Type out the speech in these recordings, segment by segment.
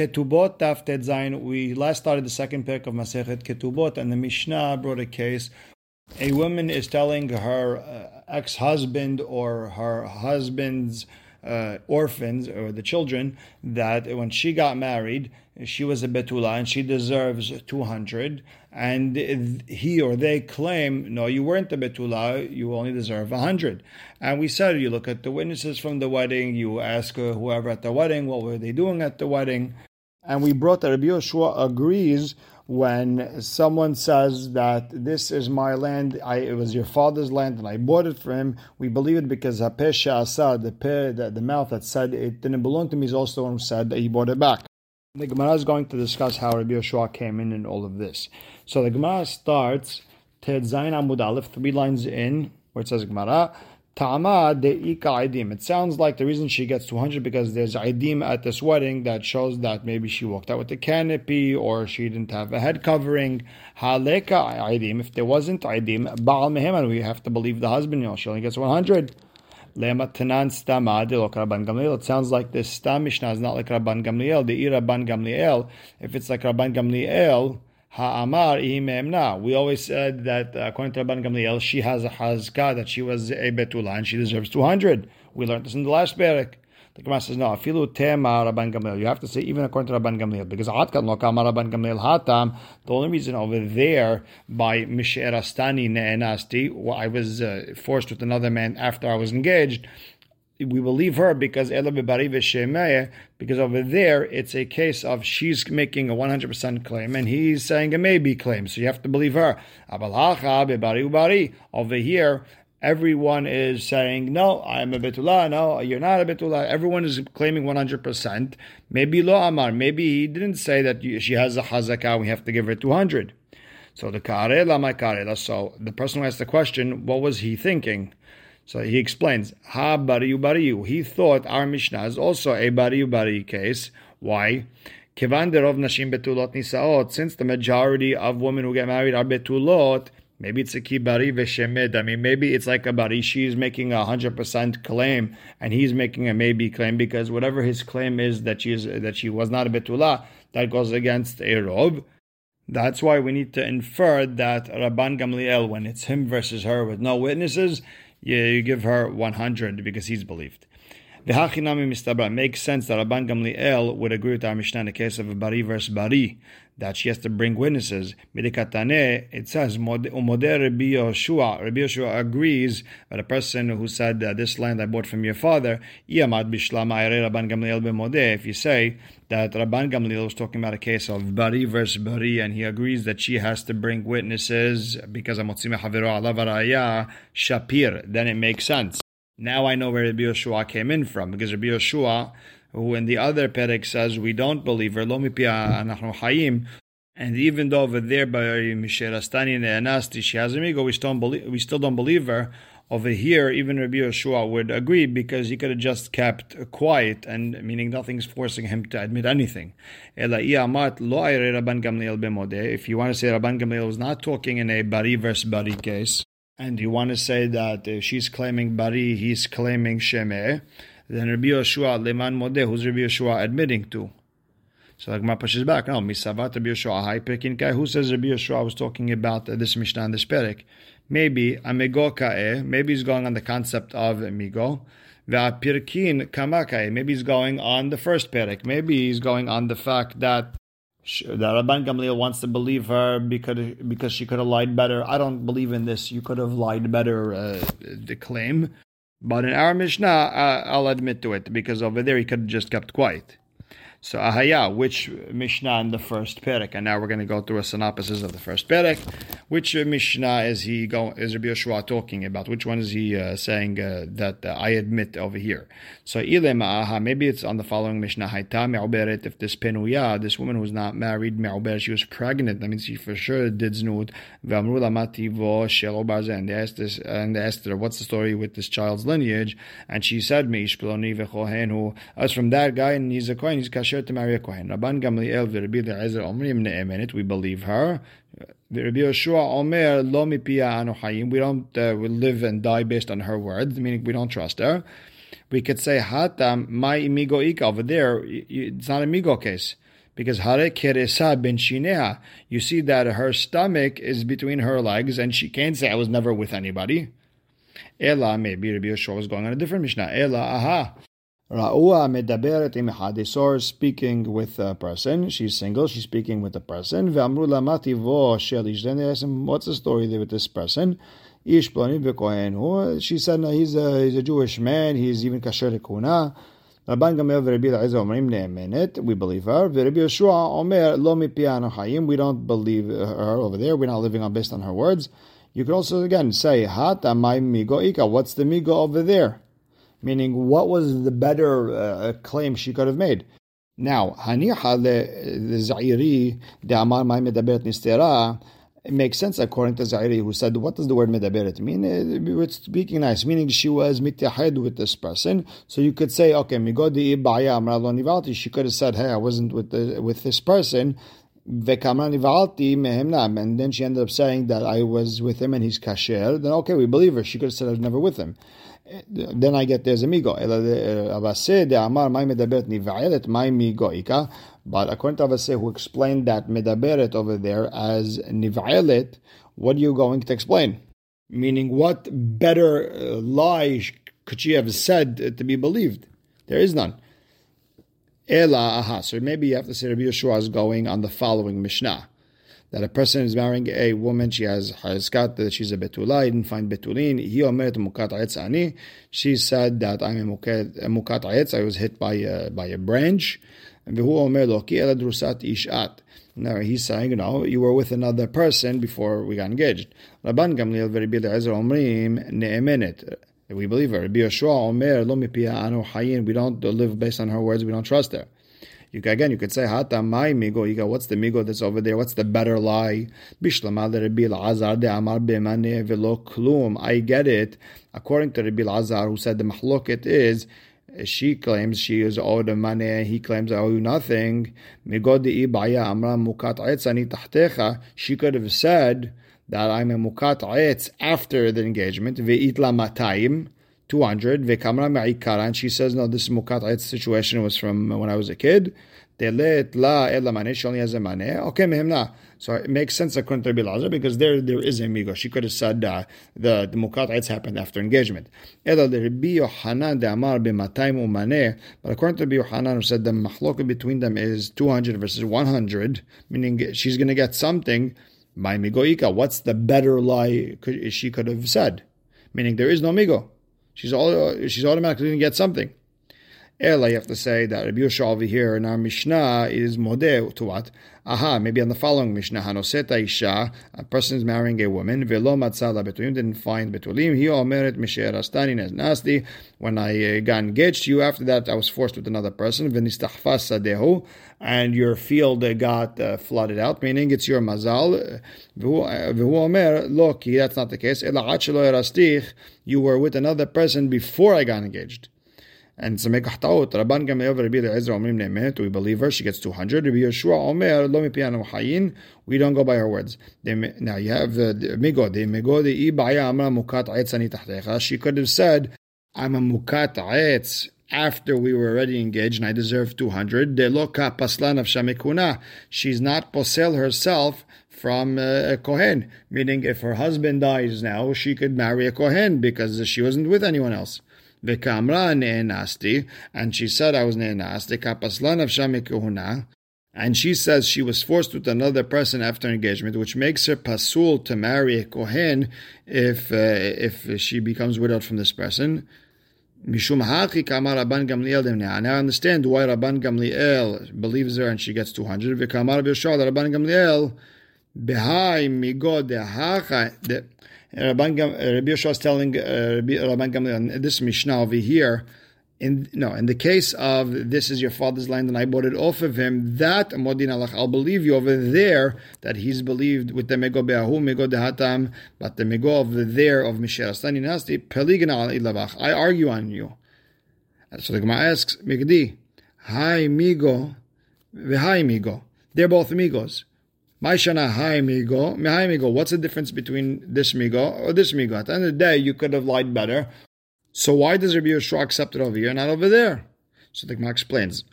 Ketubot Daf Zayin. We last started the second pick of Masechet Ketubot, and the Mishnah brought a case. A woman is telling her uh, ex-husband or her husband's uh, orphans or the children that when she got married, she was a betula and she deserves 200 and he or they claim no you weren't a betula you only deserve 100 and we said you look at the witnesses from the wedding you ask whoever at the wedding what were they doing at the wedding and we brought that Rabbi Yoshua agrees when someone says that this is my land, I, it was your father's land, and I bought it for him. We believe it because Hapesha Asad, the, the, the mouth that said it didn't belong to me, is also the one who said that he bought it back. The Gemara is going to discuss how Rabbi Yoshua came in and all of this. So the Gemara starts Tet Zayin Amud Aleph, three lines in, where it says Gemara, Ta'ama de'ika idim. It sounds like the reason she gets 200 because there's idim at this wedding that shows that maybe she walked out with the canopy or she didn't have a head covering. Haleka idim. If there wasn't idim, ba'al meheman, we have to believe the husband, you know, she only gets 100. It sounds like this stam mishnah is not like Rabban Gamliel. The Rabban Gamliel, if it's like Rabban Gamliel, Ha'amar imemna. We always said that uh, according to Rabban Gamliel, she has a hazka that she was a betula and she deserves 200. We learned this in the last parak. The Gemara says, no, afilu tema Rabban Gamliel. You have to say even according to Rabban Gamliel. Because Atkan lo kama Rabban Gamliel hatam. The only reason over there by Misherastani ne'enasti, I was uh, forced with another man after I was engaged, we believe her because because over there it's a case of she's making a 100% claim and he's saying a maybe claim. So you have to believe her. Over here, everyone is saying, no, I'm a betula. No, you're not a betula. Everyone is claiming 100%. Maybe lo amar. Maybe he didn't say that she has a hazakah. We have to give her 200. So the karela, my karela. So the person who asked the question, what was he thinking? So he explains, Ha bariu bariu. He thought our Mishnah is also a bariu bariu case. Why? Kivan derov nashim betulot nisaot. Since the majority of women who get married are betulot, maybe it's a kibari veshemed. I mean, maybe it's like a bari. She's making a hundred percent claim, and he's making a maybe claim because whatever his claim is that she is that she was not a betula, that goes against a rob. That's why we need to infer that Rabban Gamliel, when it's him versus her with no witnesses, yeah, you give her 100 because he's believed. It makes sense that Rabban Gamliel would agree with our Mishnah in the case of Bari versus Bari, that she has to bring witnesses. Midikatane, it says, Rabbi Yoshua Rabbi Yoshua agrees that a person who said, This land I bought from your father, Iyamad Bishlama Rabban Gamliel b'modeh. if you say that Rabban Gamliel was talking about a case of Bari versus Bari, and he agrees that she has to bring witnesses because Shapir, then it makes sense. Now I know where Rabbi Yoshua came in from, because Rabbi Yoshua, who in the other Perek says we don't believe and even though over there by Misherastani and Anasti she has amigo, we still believe we still don't believe her. Over here, even Rabbi Yeshua would agree because he could have just kept quiet, and meaning nothing's forcing him to admit anything. If you want to say Rabban Gamliel was not talking in a Bari versus Bari case, and you want to say that if she's claiming Bari, he's claiming Shemeh, then Rabbi Yeshua Leman Modeh, who's Rabbi Yeshua admitting to? So like my pushes back. No, Misavat Rabbi Yeshua High Pekin. Who says Rabbi Yeshua was talking about this Mishnah and this Perek? Maybe amigo kae. Maybe he's going on the concept of amigo. Va'pirkin kamakae. Maybe he's going on the first Perek. Maybe he's going on the fact that that Rabban Gamliel wants to believe her because because she could have lied better. I don't believe in this. You could have lied better. Uh, the claim, but in our Mishnah, uh, I'll admit to it because over there he could have just kept quiet. So Ahaya, which Mishnah in the first Perek, and now we're going to go through a synopsis of the first Perek. Which Mishnah is he going? Is Rabbi Yeshua talking about? Which one is he uh, saying uh, that uh, I admit over here? So Ilema Aha, maybe it's on the following Mishnah. Haita me'uberet. If this penuya, this woman who's not married, me'uberet, she was pregnant. That means she for sure did znud. V'amru lamativo shelo and they asked this, and they asked her, what's the story with this child's lineage? And she said, me ishpiloni v'chohenu. As from that guy, and he's a kohen, he's We believe her. We don't uh, we live and die based on her words, meaning we don't trust her. We could say hatam my imigo ika over there. It's not a migo case. Because hare keresa ben shineha. You see that her stomach is between her legs, and she can't say I was never with anybody. Ela, maybe Rabbi Yeshua was going on a different Mishnah. Ela, aha. Ra'ua medaberet im echad. They saw her speaking with a person. She's single. She's speaking with a person. Ve'amru lamativo shel ish. Then they asked him, what's the story there with this person? Ish ploni v'kohen. She said, no, he's a, he's a Jewish man. He's even kasher kuna. Rabban Gamliel v'Rabbi Eliezer omrim ne'emenet. We believe her. V'Rabbi Yeshua omer lo mipiano hayim. We don't believe her over there. We're not living on based on her words. You could also, again, say, hat amai migo ika. What's the migo over there? Meaning, what was the better uh, claim she could have made? Now, haniha le zairi de amar mai medaberet nistera, it makes sense according to Zairi, who said, What does the word medaberet mean? It's speaking nice, meaning she was mitahed with this person. So you could say, Okay, migodi ibaya amralo nivalti. She could have said, Hey, I wasn't with the, with this person. And then she ended up saying that I was with him and he's kasher. Then okay, we believe her. She could have said I was never with him. Then I get there's amigo. Ella Avase de Amar, Maimedabet Nivalet, Mai Migoika. But according to Avase, who explained that medaberet over there as niv'alet, what are you going to explain? Meaning, what better uh, lie could she have said to be believed? There is none. Ela aha. So maybe you have to say Rabbi Yeshua is going on the following Mishnah. That a person is marrying a woman, she has got that she's a betula, he didn't find betulin. He omeret mukat ani. She said that I'm a mukat I was hit by a, by a branch. Now he's saying, you know, you were with another person before we got engaged. Rabban Gamliel very omrim ne'emenet. We believe her. Rabbi Yeshua Omer lo hayin. We don't live based on her words. We don't trust her. You can, again, you could say hata my migo. You go, what's the migo that's over there? What's the better lie? Bishlama Rabbi Lazar de Amar b'mane velo klum. I get it. According to Rabbi Lazar, who said the mahloket is she claims she is owed the money, he claims I owe you nothing. She could have said that I'm a mukat after the engagement. Ve'itla matayim, 200. Ve'kamra me'ikara. And she says, no, this mukat etz situation was from when I was a kid. La mane. She only has a mane. Okay, mehemna. So it makes sense according to Rabbi because there there is a migo. She could have said uh, the the mukat happened after engagement. But according to Rabbi Yohanan, who said the mahloka between them is 200 versus 100, meaning she's going to get something my migoika. What's the better lie she could have said? Meaning there is no migo. She's all she's automatically going to get something. Ela, you have to say that Rabbi Yosha over here in our Mishnah is modeh to what? Aha, maybe on the following Mishnah, Hanoseta Isha, a person is marrying a woman, Velo Matzala Betulim, didn't find Betulim, he omeret Astani Nasty. When I uh, got engaged to you, after that I was forced with another person, Venistahfas Sadehu, and your field uh, got uh, flooded out, meaning it's your mazal. V'hu omer, look, that's not the case. Ela Achelo Erastich, You were with another person before I got engaged. And to make tahtaut, Rabban Gamliel Rabbi Eliezer Omrim Ne'emet, we believe her, she gets 200. Rabbi Yeshua Omer, Lo Mipianu Hayin, we don't go by her words. Now you have the Migo, the Migo, the Ibaya Amra Mukat Aetzani Tahtecha. She could have said, I'm a Mukat Aetz after we were already engaged and I deserve 200. De Deloka Paslan of Shamikuna. She's not posel herself from uh, a Kohen, meaning if her husband dies now, she could marry a Kohen because she wasn't with anyone else. V'kamra ne'enasti, and she said I was ne'enasti, kapaslan of shamikuhuna, and she says she was forced with another person after engagement, which makes her pasul to marry a kohen if uh, if she becomes widowed from this person. Mishum haki kamar Rabban Gamliel demnea. Now I understand why Rabban Gamliel believes her and she gets 200. V'kamar b'yoshua Rabban Gamliel behai migo dehacha. Rabban Rabbi Yeshua is telling uh, Rabban Gamliel this Mishnah over here. In no, in the case of this is your father's land and I bought it off of him, that Modin alach, I'll believe you over there that he's believed with the Mego Be'ahu, Mego Dehatam, but the Mego of there of Misher Astani Nasti, Peligana ilavach. I argue on you. So the Gemara asks, Migdi, Hi Migo, Hi Migo. They're both amigos. Maishana hai migo, hai migo. What's the difference between this migo or this migo? At the end of the day, you could have lied better. So why does Rabbi Yeshua accept it over here and not over there? So the Gemara explains.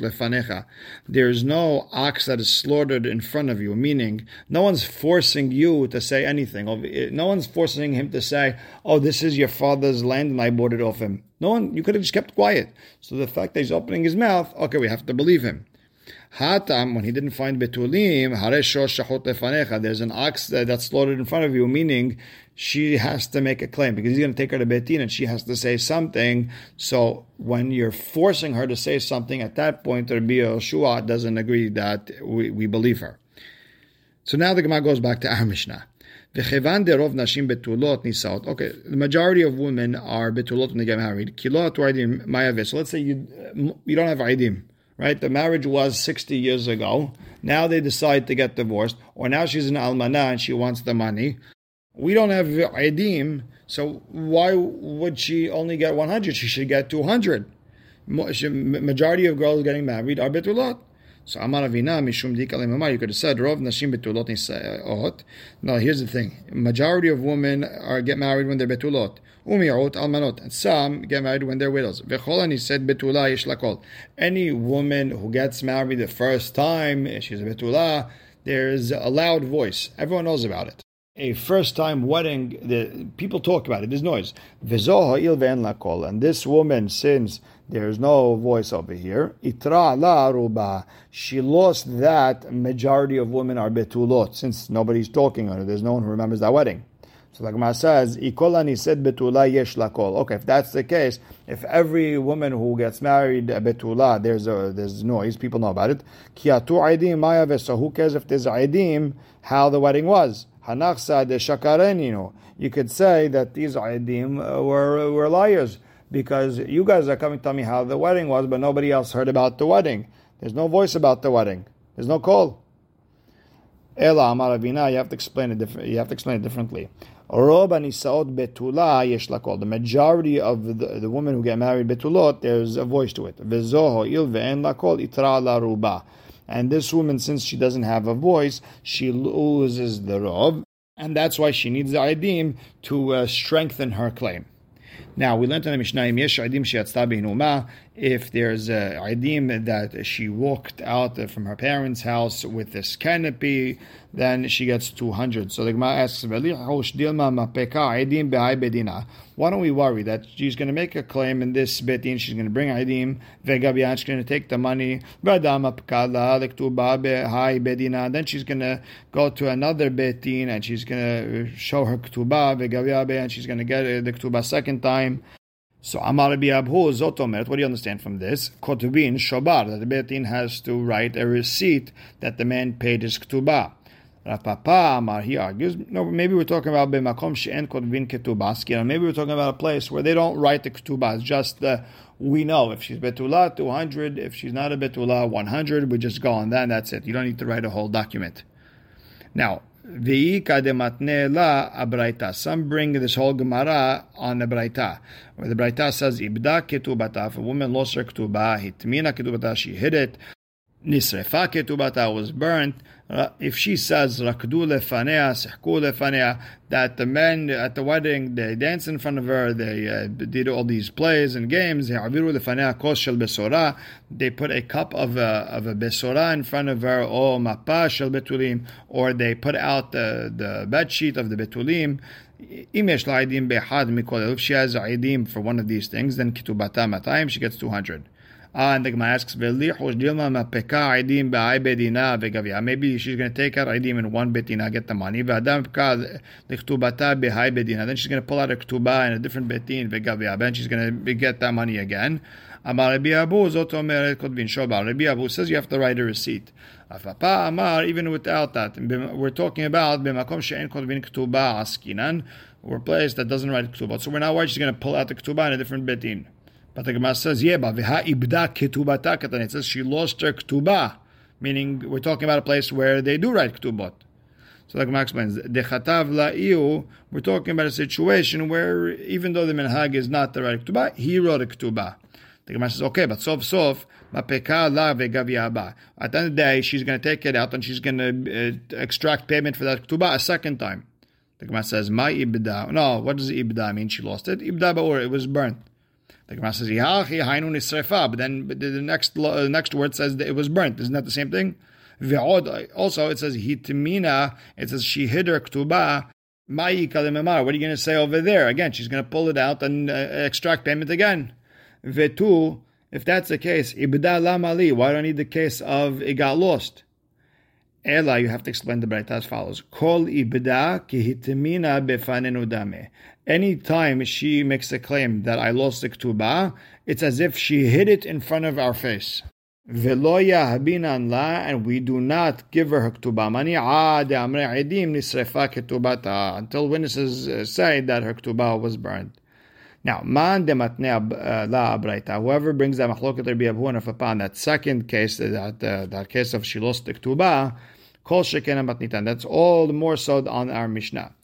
Lefanecha. There's no ox that is slaughtered in front of you, meaning no one's forcing you to say anything. Eh, no one's forcing him to say, oh, this is your father's land and I bought it off him. No one, you could have just kept quiet. So the fact that he's opening his mouth, okay, we have to believe him. Hatam, when he didn't find betulim, shachot There's an ox that's slaughtered in front of you, meaning she has to make a claim because he's going to take her to Betin and she has to say something. So when you're forcing her to say something, at that point, Rabbi Yoshua doesn't agree that we, we believe her. So now the Gemara goes back to our Mishnah. Okay, the majority of women are betulot when they get married. So let's say you you don't have aidim right? The marriage was 60 years ago. Now they decide to get divorced, or now she's an almana and she wants the money. We don't have idim, so why would she only get 100? She should get 200. Majority of girls getting married are betulot. So Amar Avina Mishum Dika You could have said Rov Nashim Betulot Nisaot. Eh, no, here's the thing: majority of women are get married when they're betulot. Umiot almanot, and some get married when they're widows. V'cholani said betula yesh lakol. Any woman who gets married the first time, eh, she's a betula. There's a loud voice. Everyone knows about it a first time wedding, the people talk about it, there's noise. And this woman, since there's no voice over here, itra la ruba, she lost that majority of women are betulot, since nobody's talking on it, there's no one who remembers that wedding. So the Gemara says, "Ikolani said betula yesh lakol." Okay, if that's the case, if every woman who gets married betula, there's a there's noise, people know about it. Kiatu aidim maya So who cares if there's aidim how the wedding was? Hanachsa de shakarenino. You know, you could say that these aidim were, were liars because you guys are coming to tell me how the wedding was, but nobody else heard about the wedding. There's no voice about the wedding. There's no call. Ela amar avina. You have to explain it. Different, you have to explain it differently. Rob anisaot betula yesh. The majority of the, the women who get married betulot, there's a voice to it. Vezoho il ve'en lakol itra la ruba. And this woman, since she doesn't have a voice, she loses the rob, and that's why she needs the idim to uh, strengthen her claim. Now we learned in the Mishnah, if there's a idim that she walked out from her parents' house with this canopy, then she gets 200. So the Gemara asks, why don't we worry that she's going to make a claim in this betin, she's going to bring idim, vegabian, she's going to take the money, then she's going to go to another betin and she's going to show her ketubah, and she's going to get uh, the ketubah second time. So Amar Abhu Zotomet, what do you understand from this? Kotubin Shobar, that the Betin has to write a receipt that the man paid his ketubah. Rav Papa Amar, he argues, no, maybe we're talking about Bemakom She'en Kotubin Ketubah, maybe we're talking about a place where they don't write the ketubah, it's just the, we know if she's Betula, 200, if she's not a Betula, 100, we just go on that and that's it. You don't need to write a whole document. Now, some bring this whole Gemara on the Braita, where the Braita says, Ibda ketubata, if a woman lost her ketubah, hitmina ketubata, she hid it, nisrefa ketubata, was burnt, uh, if she says rakdu lefanea, sihku lefanea, that the men at the wedding they danced in front of her, they uh, did all these plays and games. They put a cup of a of a besora in front of her, or mapa shel betulim, or they put out the the bed sheet of the betulim. If she has aidim for one of these things, then kitubata matayim, she gets 200. Ah, and the Gemara asks, Maybe she's going to take out idim in one betina, get the money. Then she's going to pull out a ketubah in a different betin, and she's going to get that money again. Amar Rabbi Abu Abu says you have to write a receipt. Afapa Amar, even without that, we're talking about b'makom she'en kotvin ketubah askinan, or a place that doesn't write ketubah. So we're not worried she's going to pull out the ketubah in a different betin. But the Gemara says, yeah, but ibda ketubata katan. It says she lost her ketubah, meaning we're talking about a place where they do write ketubot. So the Gemara explains, dechatav la'iu, we're talking about a situation where even though the minhag is not the right ketubah, he wrote a ketubah. The Gemara says, okay, but sof sof, mapeka la vegaviaba. At the end of the day, she's going to take it out and she's going to uh, extract payment for that ketubah a second time. The Gemara says, my ibda. No, what does ibda mean? She lost it. Ibda ba'ur, it was burnt. The Gemara says, Yachi hainu nisrefa, but then but the next the next word says that it was burnt. Isn't that the same thing? Also, it says hitimina. It says she hid her ktubah. What are you going to say over there? Again, she's going to pull it out and uh, extract payment again. Vetu, if that's the case, ibda lamali. Why do I need the case of it got lost? Ela, you have to explain the Braita as follows. Kol ibda kihitimina befanenu dame. Anytime she makes a claim that I lost the ketubah, it's as if she hid it in front of our face. And we do not give her her ketubah. Until witnesses uh, say that her ketubah was burned. Now, man de matne la abraita. Whoever brings that machloket Rabbi Abuhan upon that second case, that uh, that case of she lost the ketubah, kol sheken matnitan. That's all the more so on our Mishnah.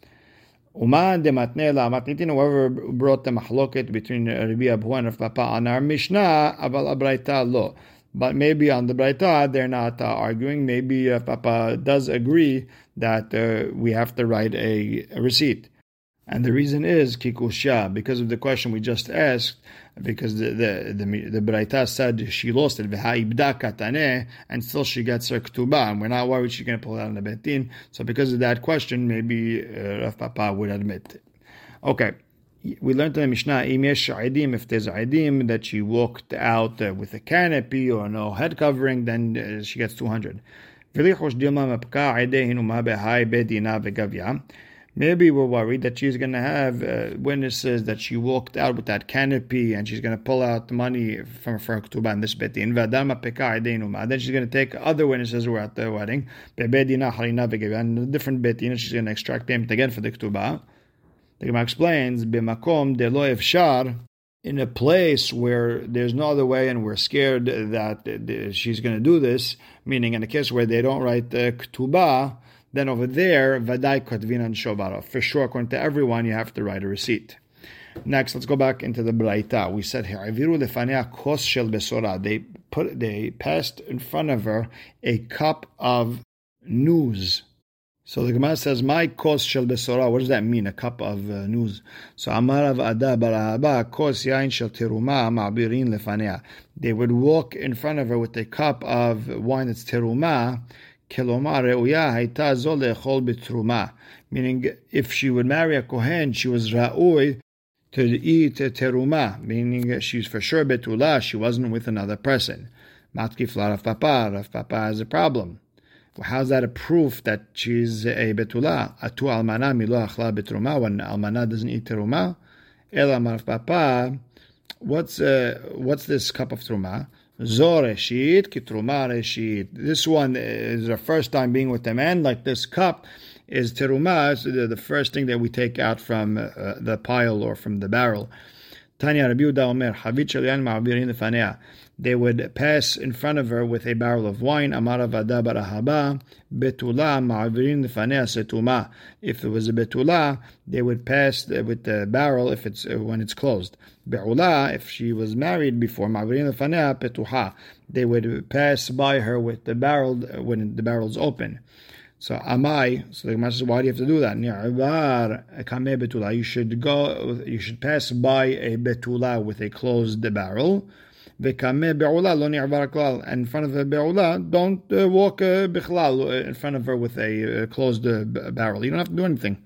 Uman de matne la matnitin. Whoever brought the machloket between Rabbi Abuhan and Papa on our Mishnah, abal abraita lo. But maybe on the Braita, they're not uh, arguing. Maybe uh, Papa does agree that uh, we have to write a, a receipt. And the reason is kikusha, because of the question we just asked, because the the the, the said she lost it, and still she gets her ketubah, and we're not worried she's going to pull it out in the betin. So because of that question, maybe uh, Rav Papa would admit it. Okay. We learned in the Mishnah, if there's idim that she walked out uh, with a canopy or no head covering, then uh, she gets 200. Maybe we're worried that she's going to have uh, witnesses that she walked out with that canopy and she's going to pull out the money from Ketubah in this betin. Then she's going to take other witnesses who were at the wedding. And a different betin, and she's going to extract payment again for the Ketubah. The Gemara explains, "B'makom de lo efshar." In a place where there's no other way, and we're scared that she's going to do this, meaning in a case where they don't write the ketubah, then over there, Vadai Kotvinan Shobara. For sure, according to everyone, you have to write a receipt. Next, let's go back into the Braita. We said here, kos shel besora. They put, they passed in front of her a cup of news. So the Gemara says, "My kos shel besora." What does that mean? A cup of uh, news. So Amarav Ada bar Ahava kos yain shel teruma ma'birin lefanea. They would walk in front of her with a cup of wine that's teruma, Meaning, if she would marry a Kohen, she was Ra'ui to eat teruma, meaning she's for sure betula, she wasn't with another person. Matkif Rav Papa, Rav Papa has a problem. Well, how's that a proof that she's a betula? Atu almana milo achla betruma, when almana doesn't eat teruma? Ela Rav Papa, what's, uh, what's this cup of teruma? Zoreshit kitruma reshit. This one is the first time being with the man. Like this cup is teruma, so the first thing that we take out from uh, the pile or from the barrel. Tanya Rabbi Yehuda Omer. They would pass in front of her with a barrel of wine. Amara Vada bar Ahava, Betula Ma'abirin Lefanea Setuma. If it was a Betula, they would pass with the barrel if it's uh, when it's closed. Be'ula, if she was married before, Ma'abirin Lefanea Petuha. They would pass by her with the barrel uh, when the barrel's open. So amai. So the Gemara says, why do you have to do that? betula. You should go. You should pass by a betula with a closed barrel. And in front of the be'ula, don't uh, walk uh, in front of her with a uh, closed uh, barrel. You don't have to do anything.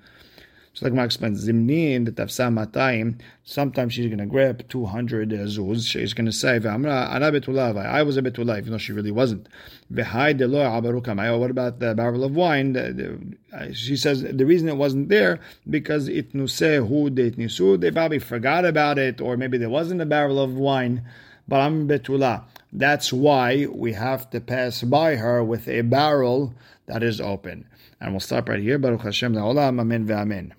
So like Mark explains, Zimnin, Tafsa Matayim, sometimes she's going to grab 200 uh, zuz. She's going to say, I was a betulav, even though she really wasn't. Behind the law, What about the barrel of wine? Uh, she says the reason it wasn't there because it nusehu. They probably forgot about it, or maybe there wasn't a barrel of wine. But I'm betula. That's why we have to pass by her with a barrel that is open. And we'll stop right here. Baruch Hashem, la'olam, Amen ve'amen.